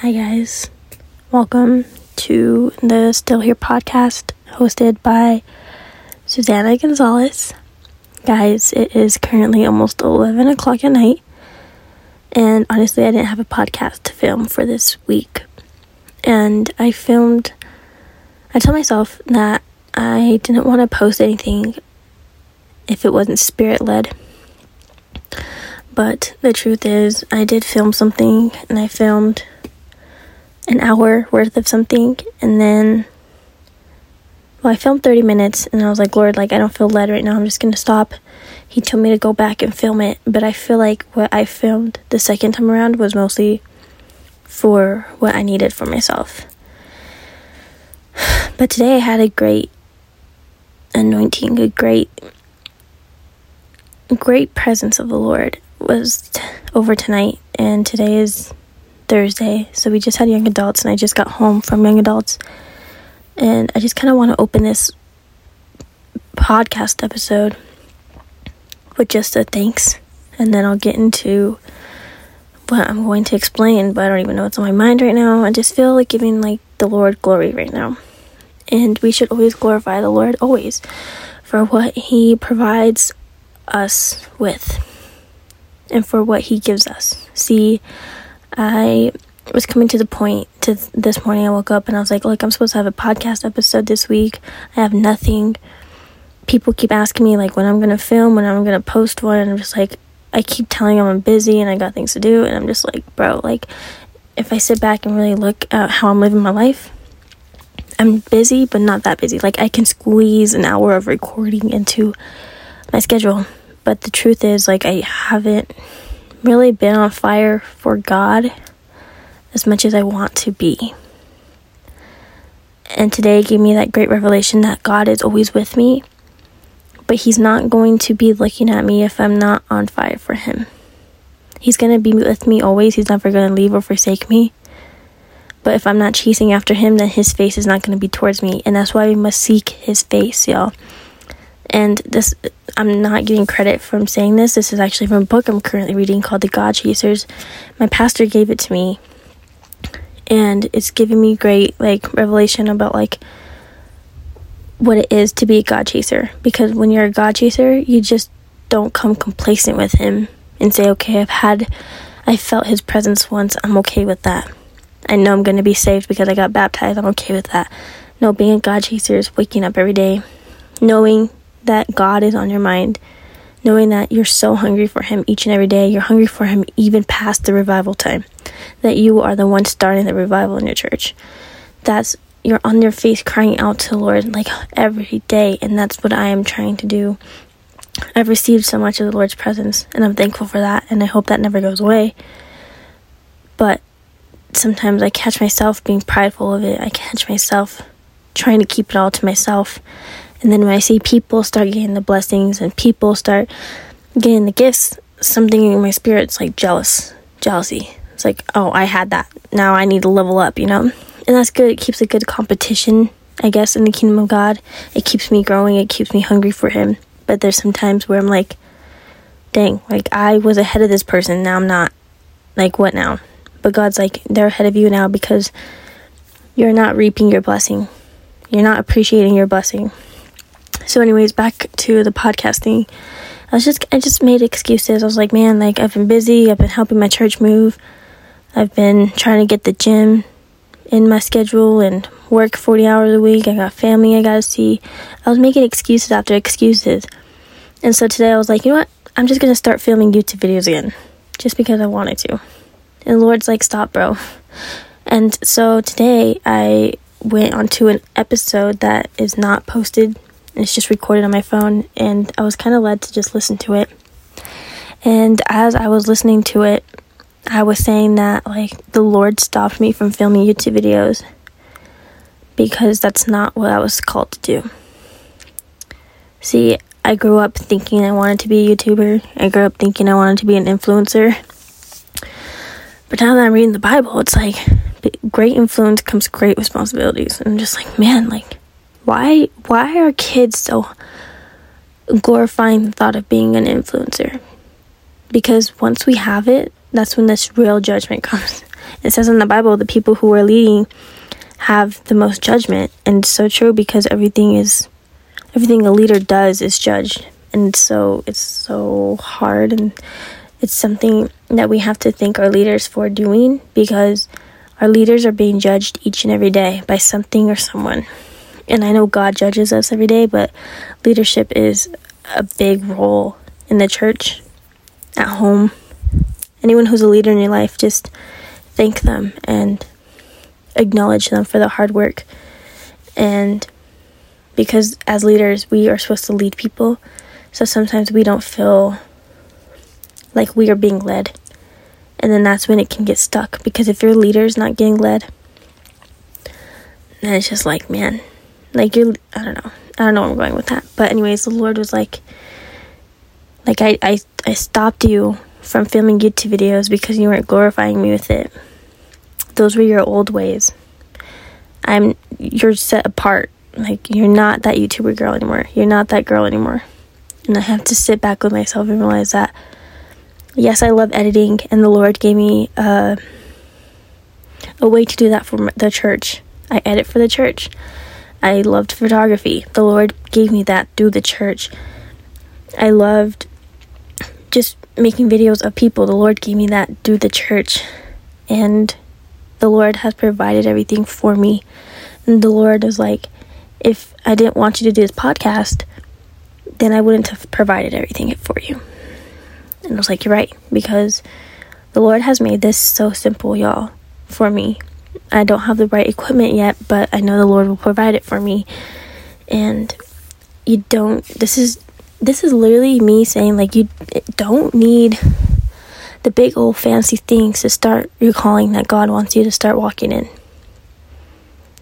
Hi, guys. Welcome to the Still Here podcast hosted by Suezana Gonzales. Guys, it is currently almost 11 o'clock at night, and honestly, I didn't have a podcast to film for this week. And I filmed, I told myself that I didn't want to post anything if it wasn't spirit led. But the truth is, I did film something, and I filmed an hour worth of something and then well, I filmed 30 minutes and I was like, Lord, like I don't feel led right now. I'm just going to stop. He told me to go back and film it, but I feel like what I filmed the second time around was mostly for what I needed for myself. But today I had a great anointing, a great great presence of the Lord was t- over tonight and today is Thursday. So we just had young adults, and I just got home from young adults. And I just kind of want to open this podcast episode with just a thanks. And then I'll get into what I'm going to explain, but I don't even know what's on my mind right now. I just feel like giving like the Lord glory right now. And we should always glorify the Lord always for what he provides us with and for what he gives us. See, I was coming to the point to this morning. I woke up and I was like, look, I'm supposed to have a podcast episode this week. I have nothing. People keep asking me like when I'm gonna film, when I'm gonna post one, and I'm just like, I keep telling them I'm busy and I got things to do, and I'm just like, bro, like, if I sit back and really look at how I'm living my life, I'm busy, but not that busy. Like, I can squeeze an hour of recording into my schedule, but the truth is, like, I haven't really been on fire for God as much as I want to be. And today gave me that great revelation that God is always with me, but He's not going to be looking at me if I'm not on fire for Him. He's going to be with me always. He's never going to leave or forsake me. But if I'm not chasing after Him, then His face is not going to be towards me. And that's why we must seek His face, y'all. And this, I'm not getting credit from saying this. This is actually from a book I'm currently reading called The God Chasers. My pastor gave it to me, and it's giving me great like revelation about like what it is to be a God chaser. Because when you're a God chaser, you just don't come complacent with Him and say, "Okay, I've had, I felt His presence once. I'm okay with that. I know I'm going to be saved because I got baptized. I'm okay with that." No, being a God chaser is waking up every day, knowing that God is on your mind, knowing that you're so hungry for Him each and every day. You're hungry for Him even past the revival time, that you are the one starting the revival in your church. That's you're on your face crying out to the Lord like every day, and that's what I am trying to do. I've received so much of the Lord's presence, and I'm thankful for that, and I hope that never goes away. But sometimes I catch myself being prideful of it. I catch myself trying to keep it all to myself and then when I see people start getting the blessings and people start getting the gifts, something in my spirit's like jealous, jealousy. It's like, oh, I had that. Now I need to level up, you know? And that's good. It keeps a good competition, I guess, in the kingdom of God. It keeps me growing, it keeps me hungry for Him. But there's some times where I'm like, dang, like I was ahead of this person, now I'm not. Like, what now? But God's like, they're ahead of you now because you're not reaping your blessing. You're not appreciating your blessing. So, anyways, back to the podcasting. I was just, I just made excuses. I was like, man, like I've been busy. I've been helping my church move. I've been trying to get the gym in my schedule and work 40 hours a week. I got family I gotta see. I was making excuses after excuses. And so today I was like, you know what? I'm just gonna start filming YouTube videos again. Just because I wanted to. And Lord's like, stop, bro. And so today I went onto an episode that is not posted it's just recorded on my phone, and I was kind of led to just listen to it. And as I was listening to it, I was saying that, like, the Lord stopped me from filming YouTube videos because that's not what I was called to do. See, I grew up thinking I wanted to be a YouTuber, I grew up thinking I wanted to be an influencer. But now that I'm reading the Bible, it's like great influence comes great responsibilities. And I'm just like, man, like, why why are kids so glorifying the thought of being an influencer? Because once we have it, that's when this real judgment comes. It says in the Bible the people who are leading have the most judgment. And it's so true because everything is everything a leader does is judged. And so it's so hard and it's something that we have to thank our leaders for doing because our leaders are being judged each and every day by something or someone. And I know God judges us every day, but leadership is a big role in the church, at home. Anyone who's a leader in your life, just thank them and acknowledge them for the hard work. And because as leaders, we are supposed to lead people, so sometimes we don't feel like we are being led. And then that's when it can get stuck because if your leader is not getting led, then it's just like, man, like you're, I don't know. I don't know where I'm going with that. But, anyways, the Lord was like, like, I, I, I stopped you from filming YouTube videos because you weren't glorifying me with it. Those were your old ways. I'm, you're set apart. Like, you're not that YouTuber girl anymore. You're not that girl anymore. And I have to sit back with myself and realize that yes, I love editing, and the Lord gave me uh, a way to do that for the church. I edit for the church. I loved photography. The Lord gave me that through the church. I loved just making videos of people. The Lord gave me that through the church. And the Lord has provided everything for me. And the Lord was like, if I didn't want you to do this podcast, then I wouldn't have provided everything for you. And I was like, You're right, because the Lord has made this so simple, y'all, for me. I don't have the right equipment yet, but I know the Lord will provide it for me. And you don't this is this is literally me saying like you don't need the big old fancy things to start your calling that God wants you to start walking in.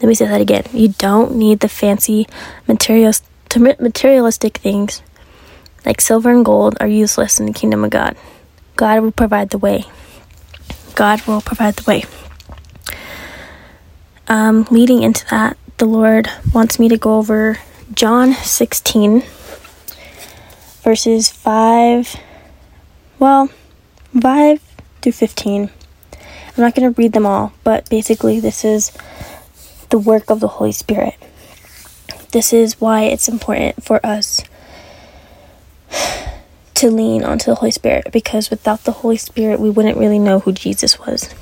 Let me say that again. You don't need the fancy materials materialistic things like silver and gold are useless in the kingdom of God. God will provide the way. God will provide the way. Um, leading into that, the Lord wants me to go over John 16, verses 5, well, 5 to 15. I'm not going to read them all, but basically, this is the work of the Holy Spirit. This is why it's important for us to lean onto the Holy Spirit because without the Holy Spirit, we wouldn't really know who Jesus was.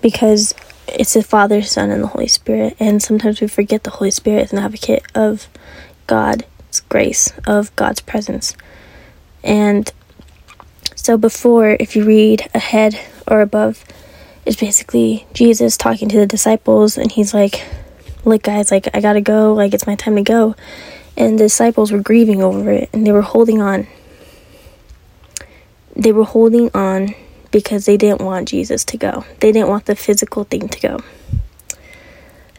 Because it's the Father, Son, and the Holy Spirit, and sometimes we forget the Holy Spirit is an advocate of God's grace, of God's presence. And so, before, if you read ahead or above, it's basically Jesus talking to the disciples, and he's like, Look, guys, like, I gotta go, like, it's my time to go and the disciples were grieving over it and they were holding on. They were holding on because they didn't want Jesus to go. They didn't want the physical thing to go.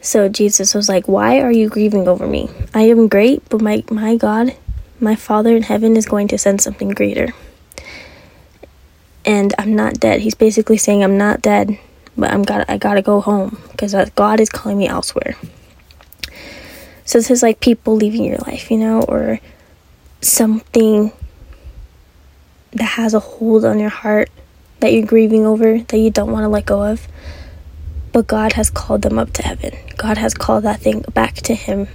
So Jesus was like, "Why are you grieving over me? I am great, but my my God, my Father in heaven is going to send something greater. And I'm not dead." He's basically saying, "I'm not dead, but I'm got I got to go home because God is calling me elsewhere." So this is like people leaving your life, you know, or something that has a hold on your heart that you're grieving over that you don't want to let go of. But God has called them up to heaven. God has called that thing back to Him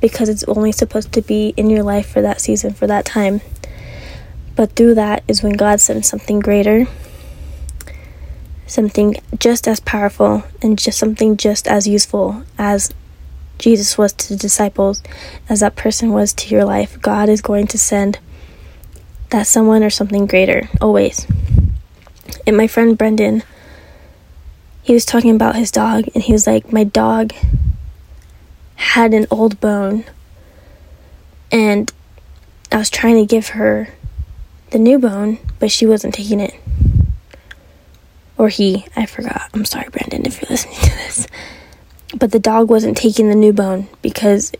because it's only supposed to be in your life for that season, for that time. But through that is when God sends something greater, something just as powerful, and just something just as useful as Jesus was to the disciples, as that person was to your life, God is going to send that someone or something greater, always. And my friend Brendan, he was talking about his dog, and he was like, My dog had an old bone, and I was trying to give her the new bone, but she wasn't taking it. Or he, I forgot. I'm sorry, Brendan, if you're listening to this. But the dog wasn't taking the new bone because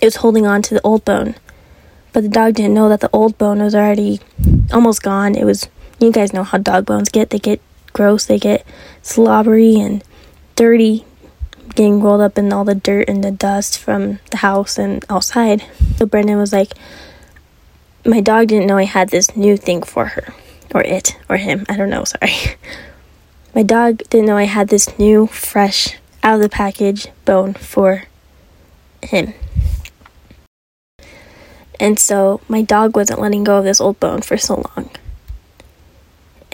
it was holding on to the old bone. But the dog didn't know that the old bone was already almost gone. It was, you guys know how dog bones get. They get gross, they get slobbery and dirty, getting rolled up in all the dirt and the dust from the house and outside. So Brendan was like, My dog didn't know I had this new thing for her. Or it, or him. I don't know, sorry. My dog didn't know I had this new, fresh, out of the package bone for him. And so my dog wasn't letting go of this old bone for so long.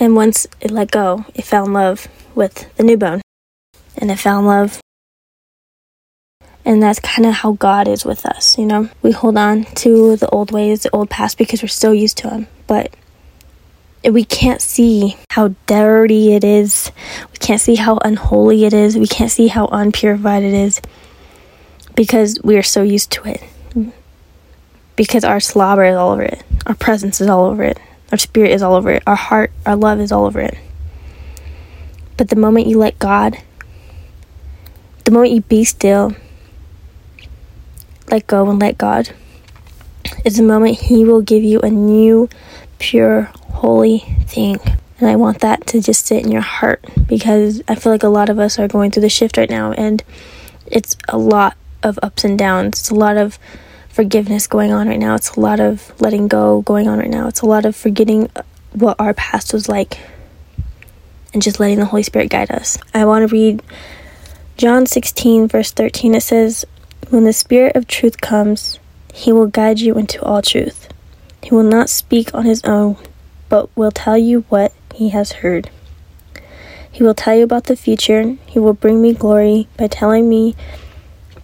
And once it let go, it fell in love with the new bone. And it fell in love. And that's kind of how God is with us, you know? We hold on to the old ways, the old past, because we're so used to them. But we can't see how dirty it is. We can't see how unholy it is. We can't see how unpurified it is because we are so used to it. Because our slobber is all over it, our presence is all over it, our spirit is all over it, our heart, our love is all over it. But the moment you let God, the moment you be still, let go and let God, is the moment He will give you a new, pure, holy thing. And I want that to just sit in your heart because I feel like a lot of us are going through the shift right now and it's a lot of ups and downs. It's a lot of forgiveness going on right now. It's a lot of letting go going on right now. It's a lot of forgetting what our past was like and just letting the Holy Spirit guide us. I want to read John 16, verse 13. It says, When the Spirit of truth comes, he will guide you into all truth. He will not speak on his own, but will tell you what he has heard. He will tell you about the future. He will bring me glory by telling me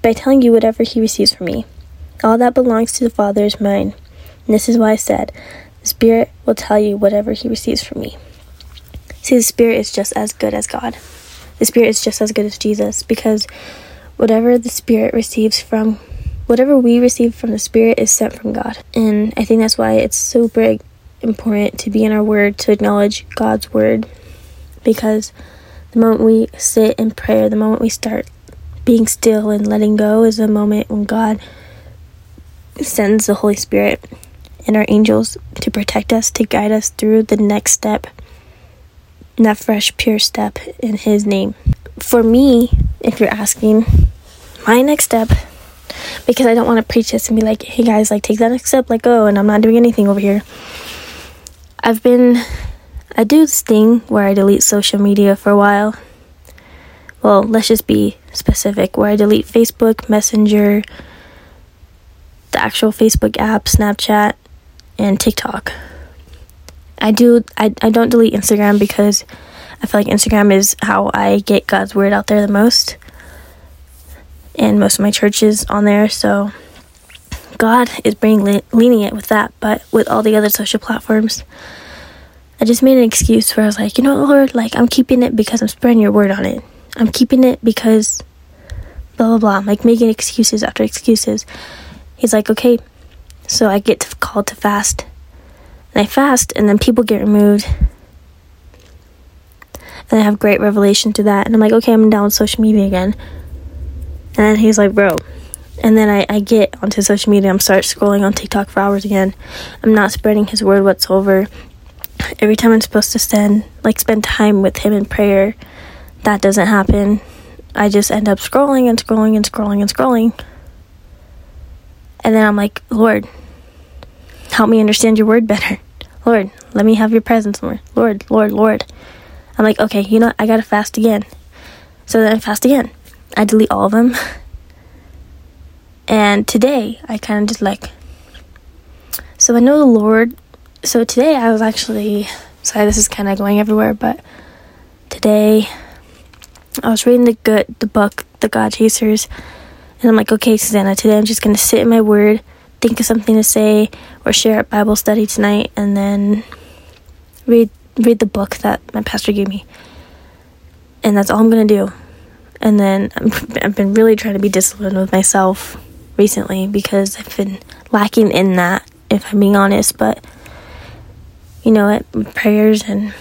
by telling you whatever he receives from me. All that belongs to the Father is mine. And this is why I said, The Spirit will tell you whatever he receives from me. See, the Spirit is just as good as God. The Spirit is just as good as Jesus because whatever the Spirit receives from, whatever we receive from the Spirit is sent from God. And I think that's why it's super important to be in our Word, to acknowledge God's Word. Because the moment we sit in prayer, the moment we start being still and letting go is a moment when God sends the Holy Spirit and our angels to protect us, to guide us through the next step, that fresh, pure step in His name. For me, if you're asking, my next step, because I don't want to preach this and be like, hey guys, like take that next step, let go, and I'm not doing anything over here. I've been, I do this thing where I delete social media for a while well, let's just be specific, where I delete Facebook, Messenger, the actual Facebook app, Snapchat, and TikTok. I do I, I don't delete Instagram because I feel like Instagram is how I get God's word out there the most. And most of my church is on there, so God is being lenient with that, but with all the other social platforms, I just made an excuse where I was like, you know, Lord, like I'm keeping it because I'm spreading your word on it. I'm keeping it because blah blah blah. I'm like making excuses after excuses. He's like, okay, so I get called to fast, and I fast, and then people get removed, and I have great revelation to that, and I'm like, okay, I'm down with social media again, and then he's like, bro. And then I, I get onto social media. I'm start scrolling on TikTok for hours again. I'm not spreading his word whatsoever. Every time I'm supposed to spend like spend time with him in prayer, that doesn't happen. I just end up scrolling and scrolling and scrolling and scrolling. And then I'm like, Lord, help me understand your word better. Lord, let me have your presence more. Lord, Lord, Lord. I'm like, okay, you know, what? I gotta fast again. So then I fast again. I delete all of them. And today, I kind of just like. So I know the Lord. So today, I was actually. Sorry, this is kind of going everywhere, but today I was reading the good the book, The God Chasers, and I'm like, okay, Suezana, today I'm just gonna sit in my word, think of something to say, or share at Bible study tonight, and then read read the book that my pastor gave me, and that's all I'm gonna do. And then i I've been really trying to be disciplined with myself recently because I've been lacking in that, if I'm being honest. But you know what, prayers and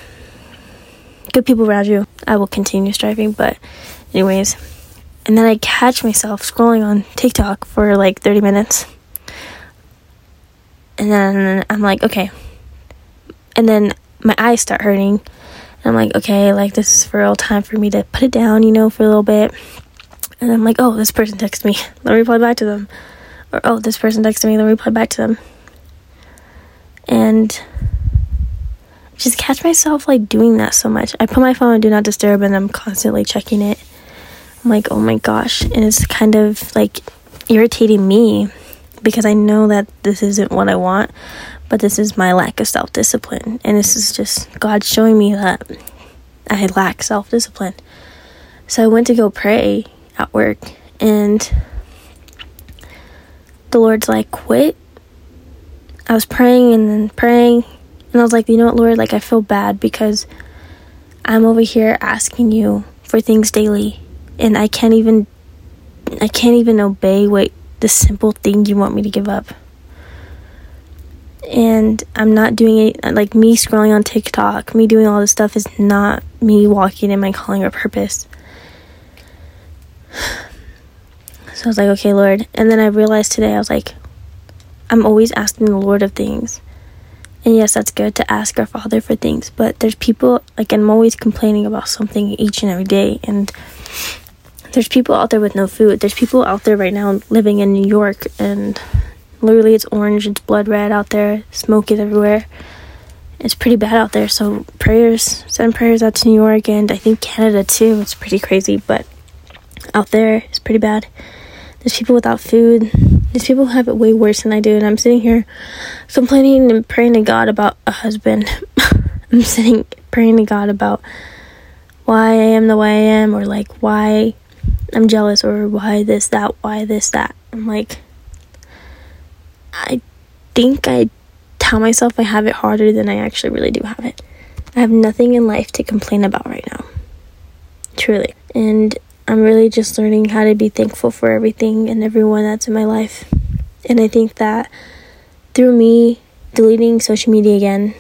good people around you, I will continue striving. But, anyways, and then I catch myself scrolling on TikTok for like 30 minutes. And then I'm like, okay. And then my eyes start hurting. And I'm like, okay, like this is for real time for me to put it down, you know, for a little bit. And I'm like, oh, this person texted me. Let me reply back to them. Or, oh, this person texted me. Let me reply back to them. And just catch myself like doing that so much. I put my phone on do not disturb and I'm constantly checking it. I'm like, oh my gosh. And it's kind of like irritating me because I know that this isn't what I want, but this is my lack of self discipline. And this is just God showing me that I lack self discipline. So I went to go pray at work and the Lord's like, quit. I was praying and then praying and I was like, you know what, Lord, like I feel bad because I'm over here asking you for things daily and I can't even I can't even obey what the simple thing you want me to give up. And I'm not doing it like me scrolling on TikTok, me doing all this stuff is not me walking in my calling or purpose. So I was like, okay, Lord. And then I realized today, I was like, I'm always asking the Lord of things. And yes, that's good to ask our Father for things, but there's people, like, I'm always complaining about something each and every day. And there's people out there with no food. There's people out there right now living in New York, and literally it's orange, it's blood red out there, smoke is everywhere. It's pretty bad out there. So, prayers, send prayers out to New York and I think Canada too. It's pretty crazy, but out there it's pretty bad. There's people without food these people have it way worse than I do, and I'm sitting here complaining and praying to God about a husband. I'm sitting praying to God about why I am the way I am, or like why I'm jealous, or why this, that, why this, that. I'm like, I think I tell myself I have it harder than I actually really do have it. I have nothing in life to complain about right now. Truly. And I'm really just learning how to be thankful for everything and everyone that's in my life. And I think that through me deleting social media again,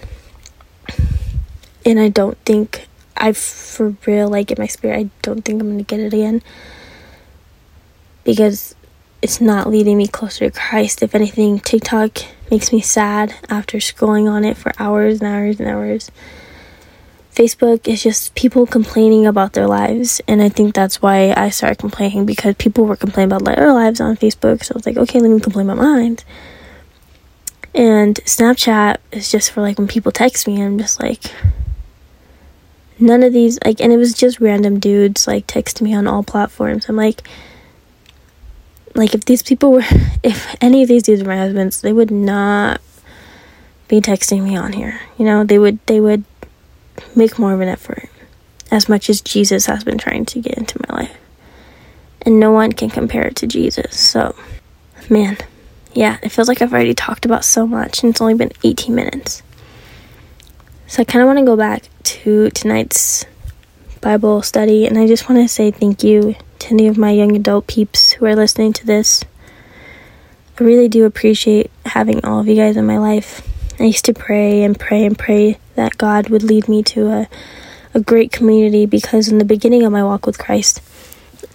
and I don't think I for real like in my spirit, I don't think I'm gonna get it again because it's not leading me closer to Christ. If anything, TikTok makes me sad after scrolling on it for hours and hours and hours. Facebook is just people complaining about their lives. And I think that's why I started complaining because people were complaining about their lives on Facebook. So I was like, okay, let me complain about mine. And Snapchat is just for like when people text me, I'm just like, none of these, like, and it was just random dudes like texting me on all platforms. I'm like, like if these people were, if any of these dudes were my husbands, they would not be texting me on here. You know, they would, they would make more of an effort as much as Jesus has been trying to get into my life. And no one can compare it to Jesus. So, man, yeah, it feels like I've already talked about so much and it's only been 18 minutes. So, I kind of want to go back to tonight's Bible study and I just want to say thank you to any of my young adult peeps who are listening to this. I really do appreciate having all of you guys in my life. I used to pray and pray and pray that God would lead me to a, a great community because in the beginning of my walk with Christ,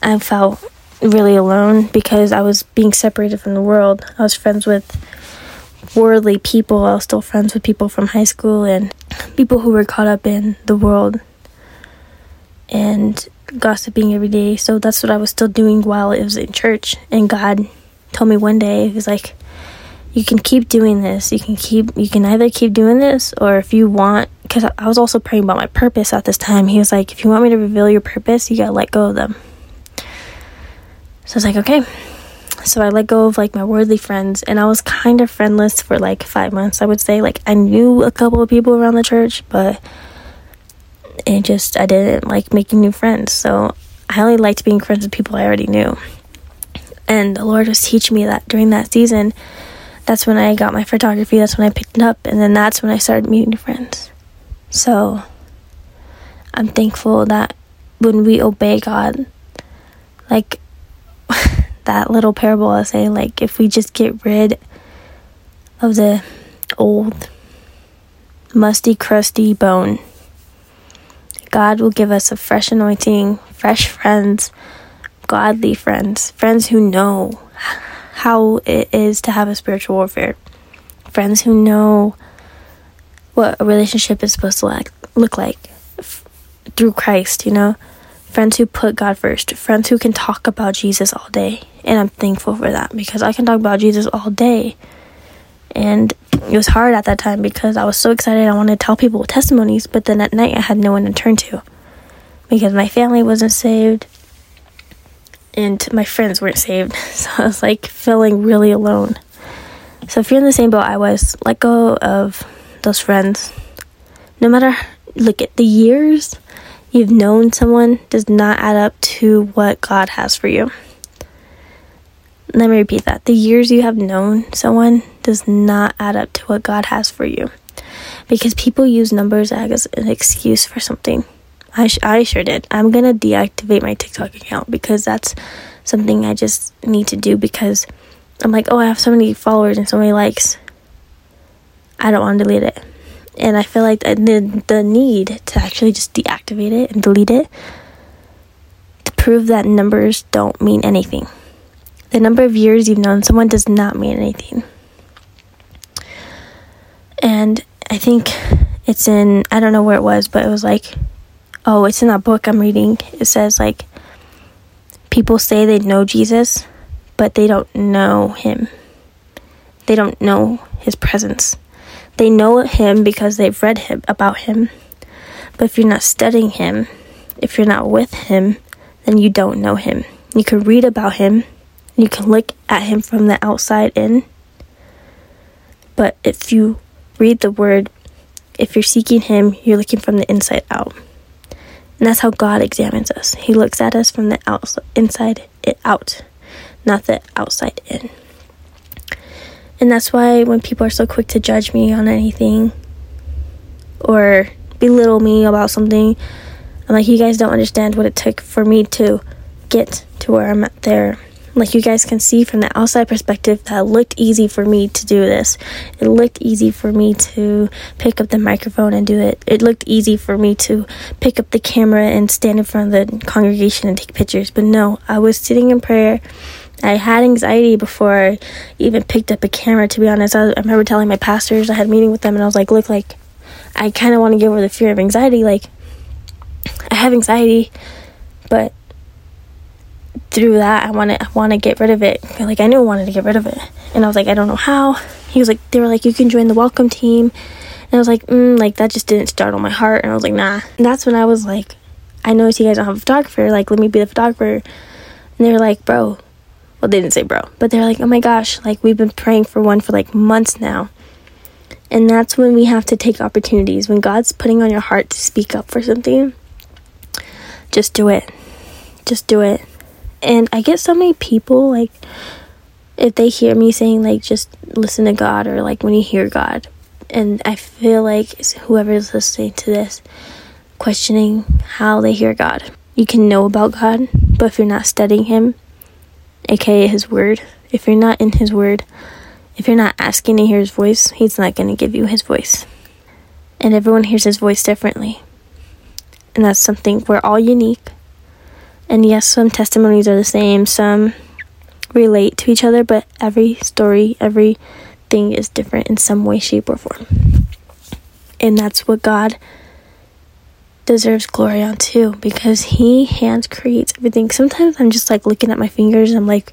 I felt really alone because I was being separated from the world. I was friends with worldly people, I was still friends with people from high school and people who were caught up in the world and gossiping every day. So that's what I was still doing while it was in church. And God told me one day, He was like, you can keep doing this. You can keep you can either keep doing this or if you want cuz I was also praying about my purpose at this time. He was like, "If you want me to reveal your purpose, you got to let go of them." So I was like, "Okay." So I let go of like my worldly friends and I was kind of friendless for like 5 months. I would say like I knew a couple of people around the church, but it just I didn't like making new friends. So I only liked being friends with people I already knew. And the Lord was teaching me that during that season that's when I got my photography. That's when I picked it up. And then that's when I started meeting new friends. So I'm thankful that when we obey God, like that little parable I say, like if we just get rid of the old, musty, crusty bone, God will give us a fresh anointing, fresh friends, godly friends, friends who know how it is to have a spiritual warfare. Friends who know what a relationship is supposed to like, look like f- through Christ, you know? Friends who put God first. Friends who can talk about Jesus all day. And I'm thankful for that because I can talk about Jesus all day And it was hard at that time because I was so excited. I wanted to tell people testimonies, but then at night I had no one to turn to because my family wasn't saved and my friends weren't saved. So I was like feeling really alone. So if you're in the same boat I was, let go of those friends. No matter look at the years you've known someone does not add up to what God has for you. Let me repeat that. The years you have known someone does not add up to what God has for you. Because people use numbers as an excuse for something. I, sh- I sure did. I'm going to deactivate my TikTok account because that's something I just need to do because I'm like, oh, I have so many followers and so many likes. I don't want to delete it. And I feel like the, the need to actually just deactivate it and delete it to prove that numbers don't mean anything. The number of years you've known someone does not mean anything. And I think it's in, I don't know where it was, but it was like, oh, it's in that book I'm reading. It says, like, people say they know Jesus, but they don't know him. They don't know his presence. They know him because they've read him about him. But if you're not studying him, if you're not with him, then you don't know him. You can read about him, you can look at him from the outside in. But if you read the word, if you're seeking him, you're looking from the inside out. And that's how God examines us. He looks at us from the outside, inside out, not the outside in. And that's why when people are so quick to judge me on anything or belittle me about something, I'm like, you guys don't understand what it took for me to get to where I'm at there like you guys can see from the outside perspective that looked easy for me to do this it looked easy for me to pick up the microphone and do it it looked easy for me to pick up the camera and stand in front of the congregation and take pictures but no i was sitting in prayer I had anxiety before I even picked up a camera, to be honest. I, I remember telling my pastors, I had a meeting with them, and I was like, look, like, I kind of want to get over the fear of anxiety. Like, I have anxiety, but through that, I want to want to get rid of it. Like I knew I wanted to get rid of it, and I was like, I don't know how. He was like, they were like, you can join the welcome team, and I was like, mm, like that just didn't start on my heart, and I was like, nah. And that's when I was like, I noticed you guys don't have a photographer. Like, let me be the photographer. And they were like, bro. Well, they didn't say bro, but they're like, oh my gosh, like we've been praying for one for like months now. And that's when we have to take opportunities. When God's putting on your heart to speak up for something, just do it. Just do it and I get so many people like if they hear me saying like just listen to God or like when you hear God and I feel like whoever's listening to this questioning how they hear God. You can know about God, but if you're not studying him, aka his word, if you're not in his word, if you're not asking to hear his voice, he's not going to give you his voice. And everyone hears his voice differently. And that's something we're all unique and yes, some testimonies are the same, some relate to each other, but every story, everything is different in some way, shape, or form. And that's what God deserves glory on too, because He hands creates everything. Sometimes I'm just like looking at my fingers and I'm like,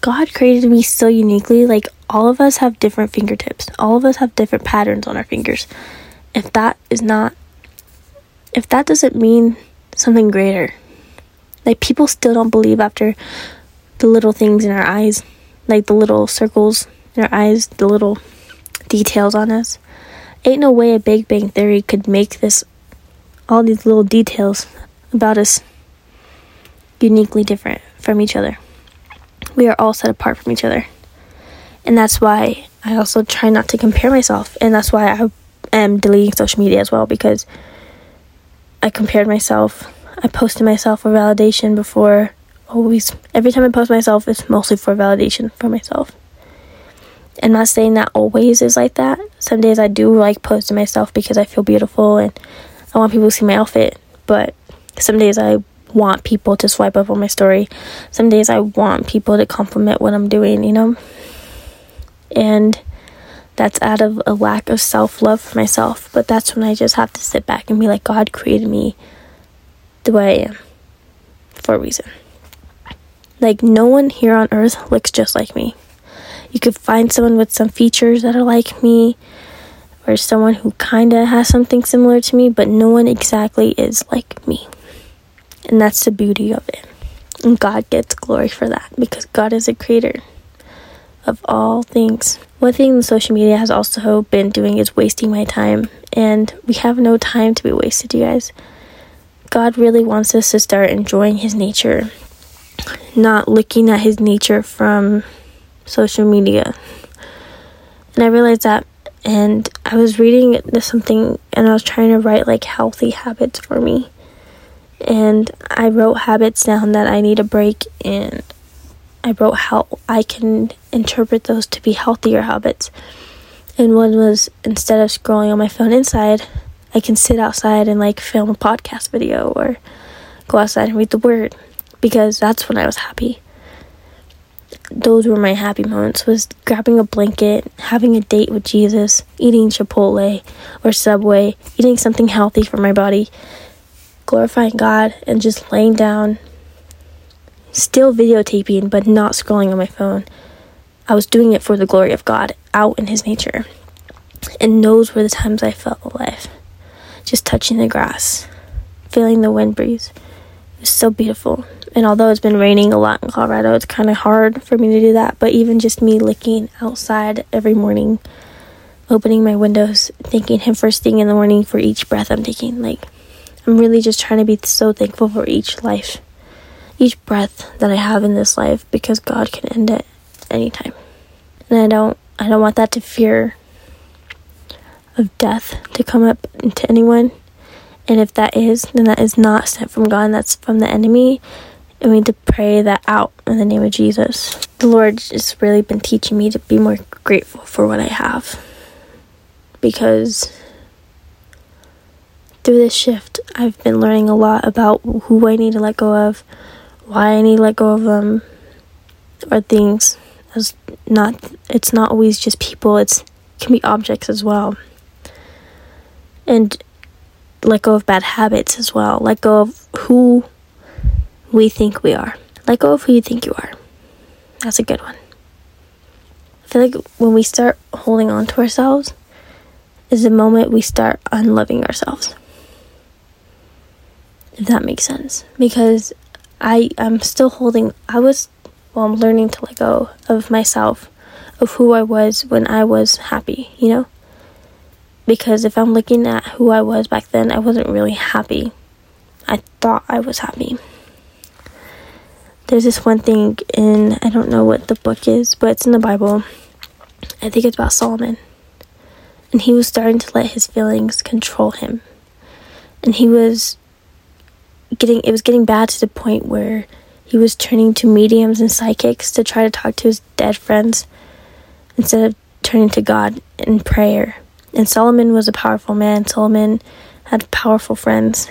God created me so uniquely. Like, all of us have different fingertips, all of us have different patterns on our fingers. If that is not, if that doesn't mean something greater, like people still don't believe after the little things in our eyes, like the little circles in our eyes, the little details on us. Ain't no way a Big Bang Theory could make this all these little details about us uniquely different from each other. We are all set apart from each other. And that's why I also try not to compare myself. And that's why I am deleting social media as well because I compared myself I posted myself for validation before always every time I post myself it's mostly for validation for myself. I'm not saying that always is like that. Some days I do like posting myself because I feel beautiful and I want people to see my outfit. But some days I want people to swipe up on my story. Some days I want people to compliment what I'm doing, you know? And that's out of a lack of self love for myself. But that's when I just have to sit back and be like, God created me the way I am for a reason. Like, no one here on earth looks just like me. you could find someone with some features that are like me or someone who kind of has something similar to me, but no one exactly is like me. And that's the beauty of it. And God gets glory for that because God is a creator of all things. One thing the social media has also been doing is wasting my time, and we have no time to be wasted, you guys. God really wants us to start enjoying His nature, not looking at His nature from social media. And I realized that, and I was reading something, and I was trying to write like healthy habits for me. And I wrote habits down that I need to break, and I wrote how I can interpret those to be healthier habits. And one was instead of scrolling on my phone inside, I can sit outside and like film a podcast video or go outside and read the word because that's when I was happy. Those were my happy moments was grabbing a blanket, having a date with Jesus, eating Chipotle or Subway, eating something healthy for my body, glorifying God and just laying down still videotaping, but not scrolling on my phone. I was doing it for the glory of God out in His nature. And those were the times I felt alive. Just touching the grass, feeling the wind breeze. It was so beautiful. And although it's been raining a lot in Colorado, it's kind of hard for me to do that. But even just me looking outside every morning, opening my windows, thanking Him first thing in the morning for each breath I'm taking, like, I'm really just trying to be so thankful for each life each breath that I have in this life because God can end it anytime. And I don't I don't want that to fear of death to come up to anyone. And if that is, then that is not sent from God, that's from the enemy. And we need to pray that out in the name of Jesus. The Lord has really been teaching me to be more grateful for what I have. Because through this shift, I've been learning a lot about who I need to let go of, why I need to let go of them or things. It's not it's not always just people, it's it can be objects as well. And let go of bad habits as well. Let go of who we think we are. Let go of who you think you are. That's a good one. I feel like when we start holding on to ourselves is the moment we start unloving ourselves. If that makes sense. Because I I'm still holding, I was, well, I'm learning to let go of myself, of who I was when I was happy, you know? Because if I'm looking at who I was back then, I wasn't really happy. I thought I was happy. There's this one thing in, I don't know what the book is, but it's in the Bible. I think it's about Solomon. And he was starting to let his feelings control him. And he was getting it was getting bad to the point where he was turning to mediums and psychics to try to talk to his dead friends instead of turning to God in prayer. And Solomon was a powerful man. Solomon had powerful friends.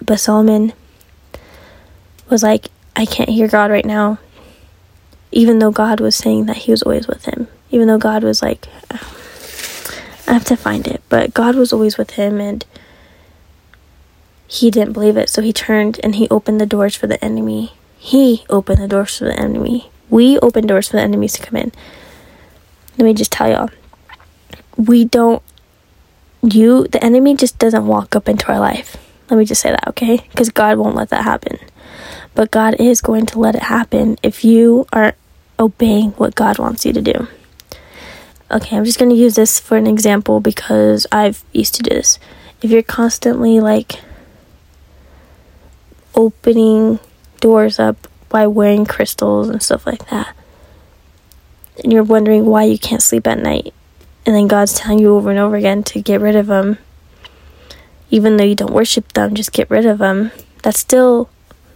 But Solomon was like, I can't hear God right now. Even though God was saying that he was always with him. Even though God was like, I have to find it. But God was always with him and he didn't believe it, so he turned and he opened the doors for the enemy. He opened the doors for the enemy. We opened doors for the enemies to come in. Let me just tell y'all. We don't you the enemy just doesn't walk up into our life. Let me just say that, okay? Because God won't let that happen. But God is going to let it happen if you are obeying what God wants you to do. Okay, I'm just going to use this for an example because I've used to do this. If you're constantly like opening doors up by wearing crystals and stuff like that. And you're wondering why you can't sleep at night. And then God's telling you over and over again to get rid of them. Even though you don't worship them, just get rid of them. That's still,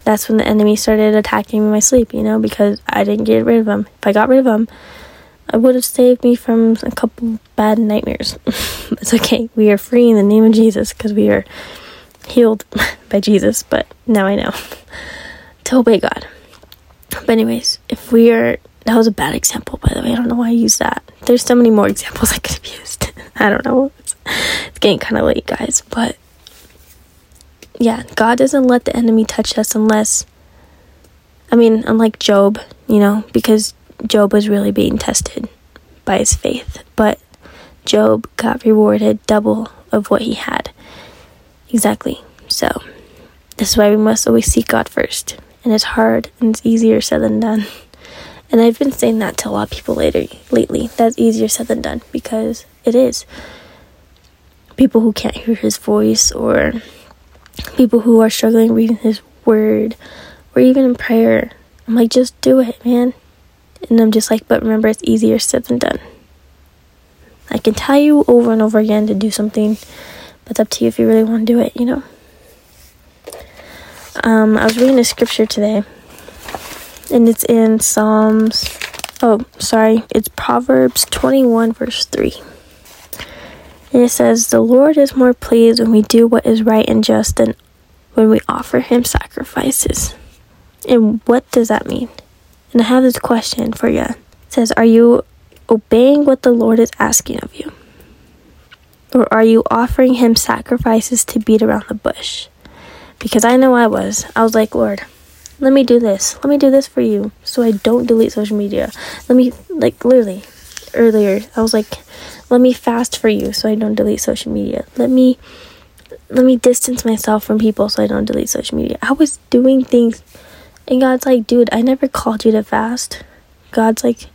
that's when the enemy started attacking me in my sleep, you know, because I didn't get rid of them. If I got rid of them, it would have saved me from a couple bad nightmares. it's okay. We are free in the name of Jesus because we are healed by Jesus, but now I know to obey God. But, anyways, if we are, that was a bad example, by the way. I don't know why I used that. There's so many more examples I could have used. I don't know. It's, it's getting kind of late, guys, but yeah, God doesn't let the enemy touch us unless, I mean, unlike Job, you know, because Job was really being tested by his faith, but Job got rewarded double of what he had. Exactly. So, this is why we must always seek God first. And it's hard and it's easier said than done. And I've been saying that to a lot of people later lately. That's easier said than done because it is. People who can't hear his voice or people who are struggling reading his word or even in prayer. I'm like, just do it, man. And I'm just like, but remember, it's easier said than done. I can tell you over and over again to do something, but it's up to you if you really want to do it, you know? Um, I was reading a scripture today and it's in Psalms. Oh, sorry, it's Proverbs 21, verse 3. And it says, The Lord is more pleased when we do what is right and just than when we offer Him sacrifices. And what does that mean? And I have this question for you. It says, Are you obeying what the Lord is asking of you? Or are you offering Him sacrifices to beat around the bush? Because I know I was. I was like, Lord, let me do this. Let me do this for you so I don't delete social media. Let me, like, literally, earlier, I was like, let me fast for you so I don't delete social media. Let me, let me distance myself from people so I don't delete social media. I was doing things, and God's like, dude, I never called you to fast. God's like,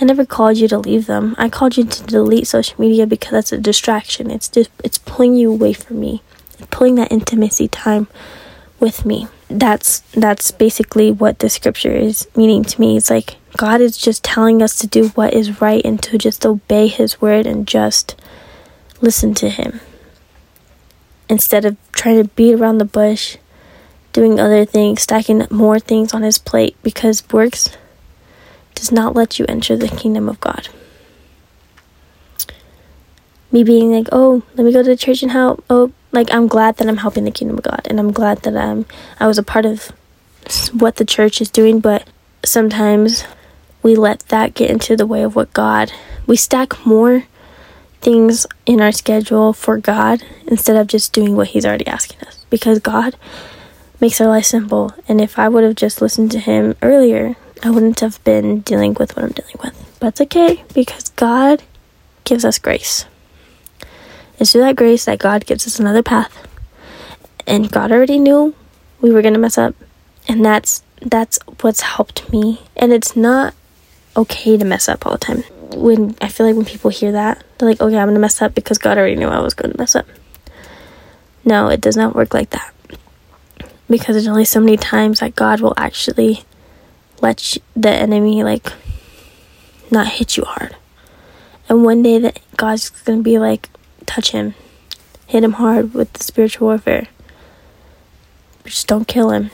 I never called you to leave them. I called you to delete social media because that's a distraction. It's just, it's pulling you away from me, pulling that intimacy time with me that's that's basically what the scripture is meaning to me. It's like God is just telling us to do what is right and to just obey his word and just listen to him. Instead of trying to beat around the bush, doing other things, stacking more things on his plate because works does not let you enter the kingdom of God. Me being like, "Oh, let me go to the church and help." Oh, like I'm glad that I'm helping the kingdom of God and I'm glad that I'm I was a part of what the church is doing, but sometimes we let that get into the way of what God we stack more things in our schedule for God instead of just doing what he's already asking us because God makes our life simple and if I would have just listened to him earlier, I wouldn't have been dealing with what I'm dealing with. But it's okay because God gives us grace. It's through that grace that God gives us another path. And God already knew we were going to mess up. And that's that's what's helped me. And it's not okay to mess up all the time. When I feel like when people hear that, they're like, "Okay, I'm going to mess up because God already knew I was going to mess up." No, it does not work like that. Because there's only so many times that God will actually let the enemy like not hit you hard. And one day that God's going to be like, touch him. Hit him hard with the spiritual warfare. Just don't kill him.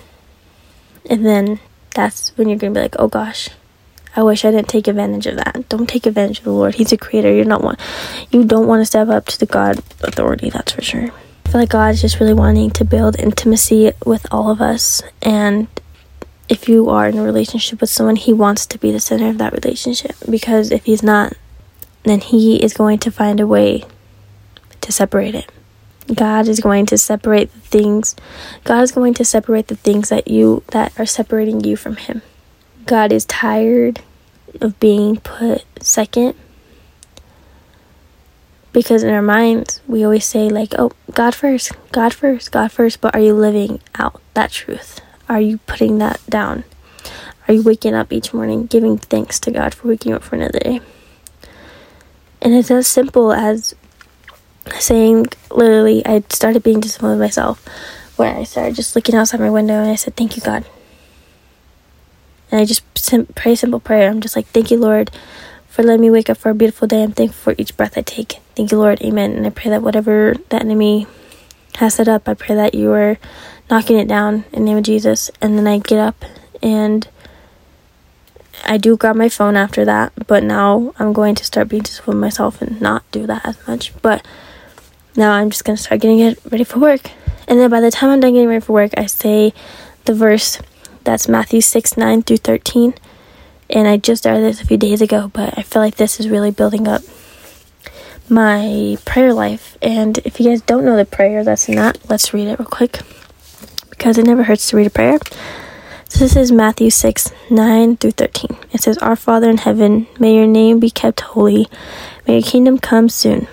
And then that's when you're going to be like, oh gosh, I wish I didn't take advantage of that. Don't take advantage of the Lord. He's a creator. You're not one. You don't want to step up to the God authority, that's for sure. I feel like God is just really wanting to build intimacy with all of us. And if you are in a relationship with someone, He wants to be the center of that relationship. Because if He's not, then He is going to find a way to separate it. God is going to separate the things. God is going to separate the things that you that are separating you from him. God is tired of being put second. Because in our minds, we always say like, "Oh, God first, God first, God first," but are you living out that truth? Are you putting that down? Are you waking up each morning giving thanks to God for waking up for another day? And it's as simple as saying literally I started being disciplined with myself where I started just looking outside my window and I said, Thank you, God. And I just pray a simple prayer. I'm just like, Thank you, Lord, for letting me wake up for a beautiful day. I'm thankful for each breath I take. Thank you, Lord. Amen. And I pray that whatever the enemy has set up, I pray that you are knocking it down in the name of Jesus. And then I get up and I do grab my phone after that, but now I'm going to start being disciplined myself and not do that as much. But now I'm just to start getting it ready for work. And then by the time I'm done getting ready for work, I say the verse that's Matthew 6 9 through 13. And I just started this a few days ago, but I feel like this is really building up my prayer life. And if you guys don't know the prayer that's in that, let's read it real quick because it never hurts to read a prayer. So this is Matthew 6 9 through 13. It says, Our Father in heaven, may your name be kept holy. May your kingdom come soon.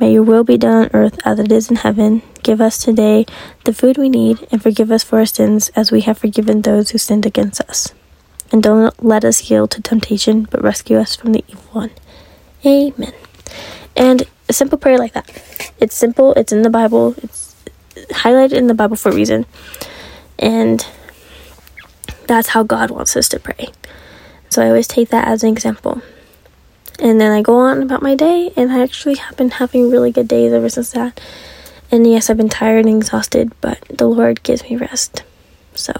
May your will be done on earth as it is in heaven. Give us today the food we need, and forgive us for our sins as we have forgiven those who sinned against us. And don't let us yield to temptation, but rescue us from the evil one. Amen. And a simple prayer like that. It's simple, it's in the Bible, it's highlighted in the Bible for a reason. And that's how God wants us to pray. So I always take that as an example. And then I go on about my day, and I actually have been having really good days ever since that. And yes, I've been tired and exhausted, but the Lord gives me rest. So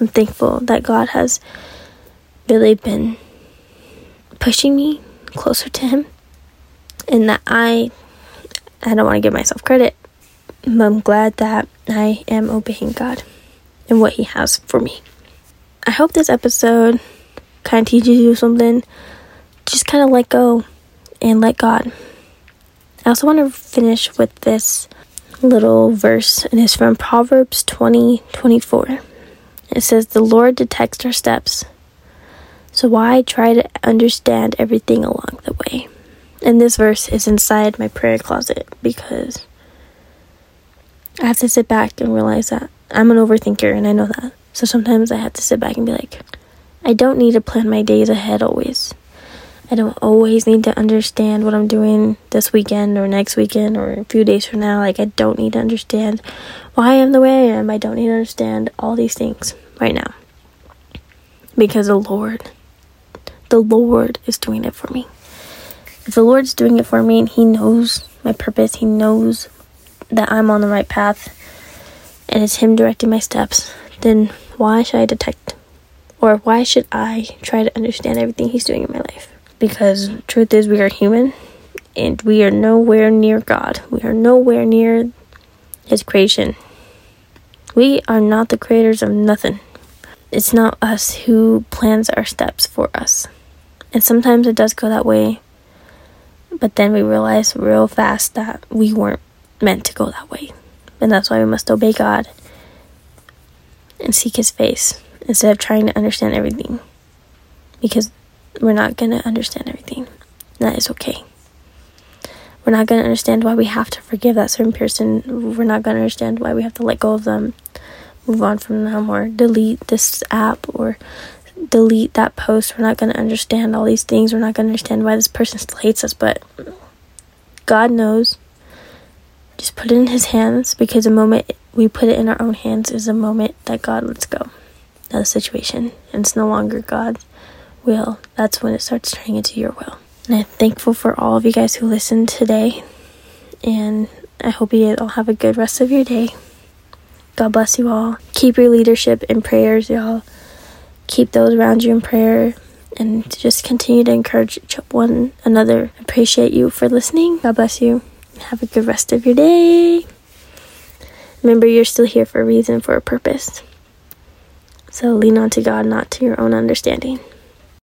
I'm thankful that God has really been pushing me closer to Him, and that I I don't want to give myself credit, but I'm glad that I am obeying God and what He has for me. I hope this episode kind of teaches you something just kind of let go and let God. I also want to finish with this little verse, and it's from Proverbs 20 24. It says, The Lord detects our steps, so why try to understand everything along the way? And this verse is inside my prayer closet because I have to sit back and realize that I'm an overthinker, and I know that. So sometimes I have to sit back and be like, I don't need to plan my days ahead always. I don't always need to understand what I'm doing this weekend or next weekend or a few days from now. Like, I don't need to understand why I am the way I am. I don't need to understand all these things right now. Because the Lord, the Lord is doing it for me. If the Lord's doing it for me and He knows my purpose, He knows that I'm on the right path, and it's Him directing my steps, then why should I detect or why should I try to understand everything He's doing in my life? Because truth is we are human and we are nowhere near God. We are nowhere near his creation. We are not the creators of nothing. It's not us who plans our steps for us. And sometimes it does go that way. But then we realize real fast that we weren't meant to go that way. And that's why we must obey God and seek his face instead of trying to understand everything. Because we're not going to understand everything. That is okay. We're not going to understand why we have to forgive that certain person. We're not going to understand why we have to let go of them, move on from them, or delete this app or delete that post. We're not going to understand all these things. We're not going to understand why this person still hates us, but God knows. Just put it in His hands because the moment we put it in our own hands is the moment that God lets go of the situation. And it's no longer God's will, that's when it starts turning into your will. And I'm thankful for all of you guys who listened today. And I hope you all have a good rest of your day. God bless you all. Keep your leadership in prayers, y'all. Keep those around you in prayer and just continue to encourage one another. Appreciate you for listening. God bless you. Have a good rest of your day. Remember, you're still here for a reason, for a purpose. So lean on to God, not to your own understanding.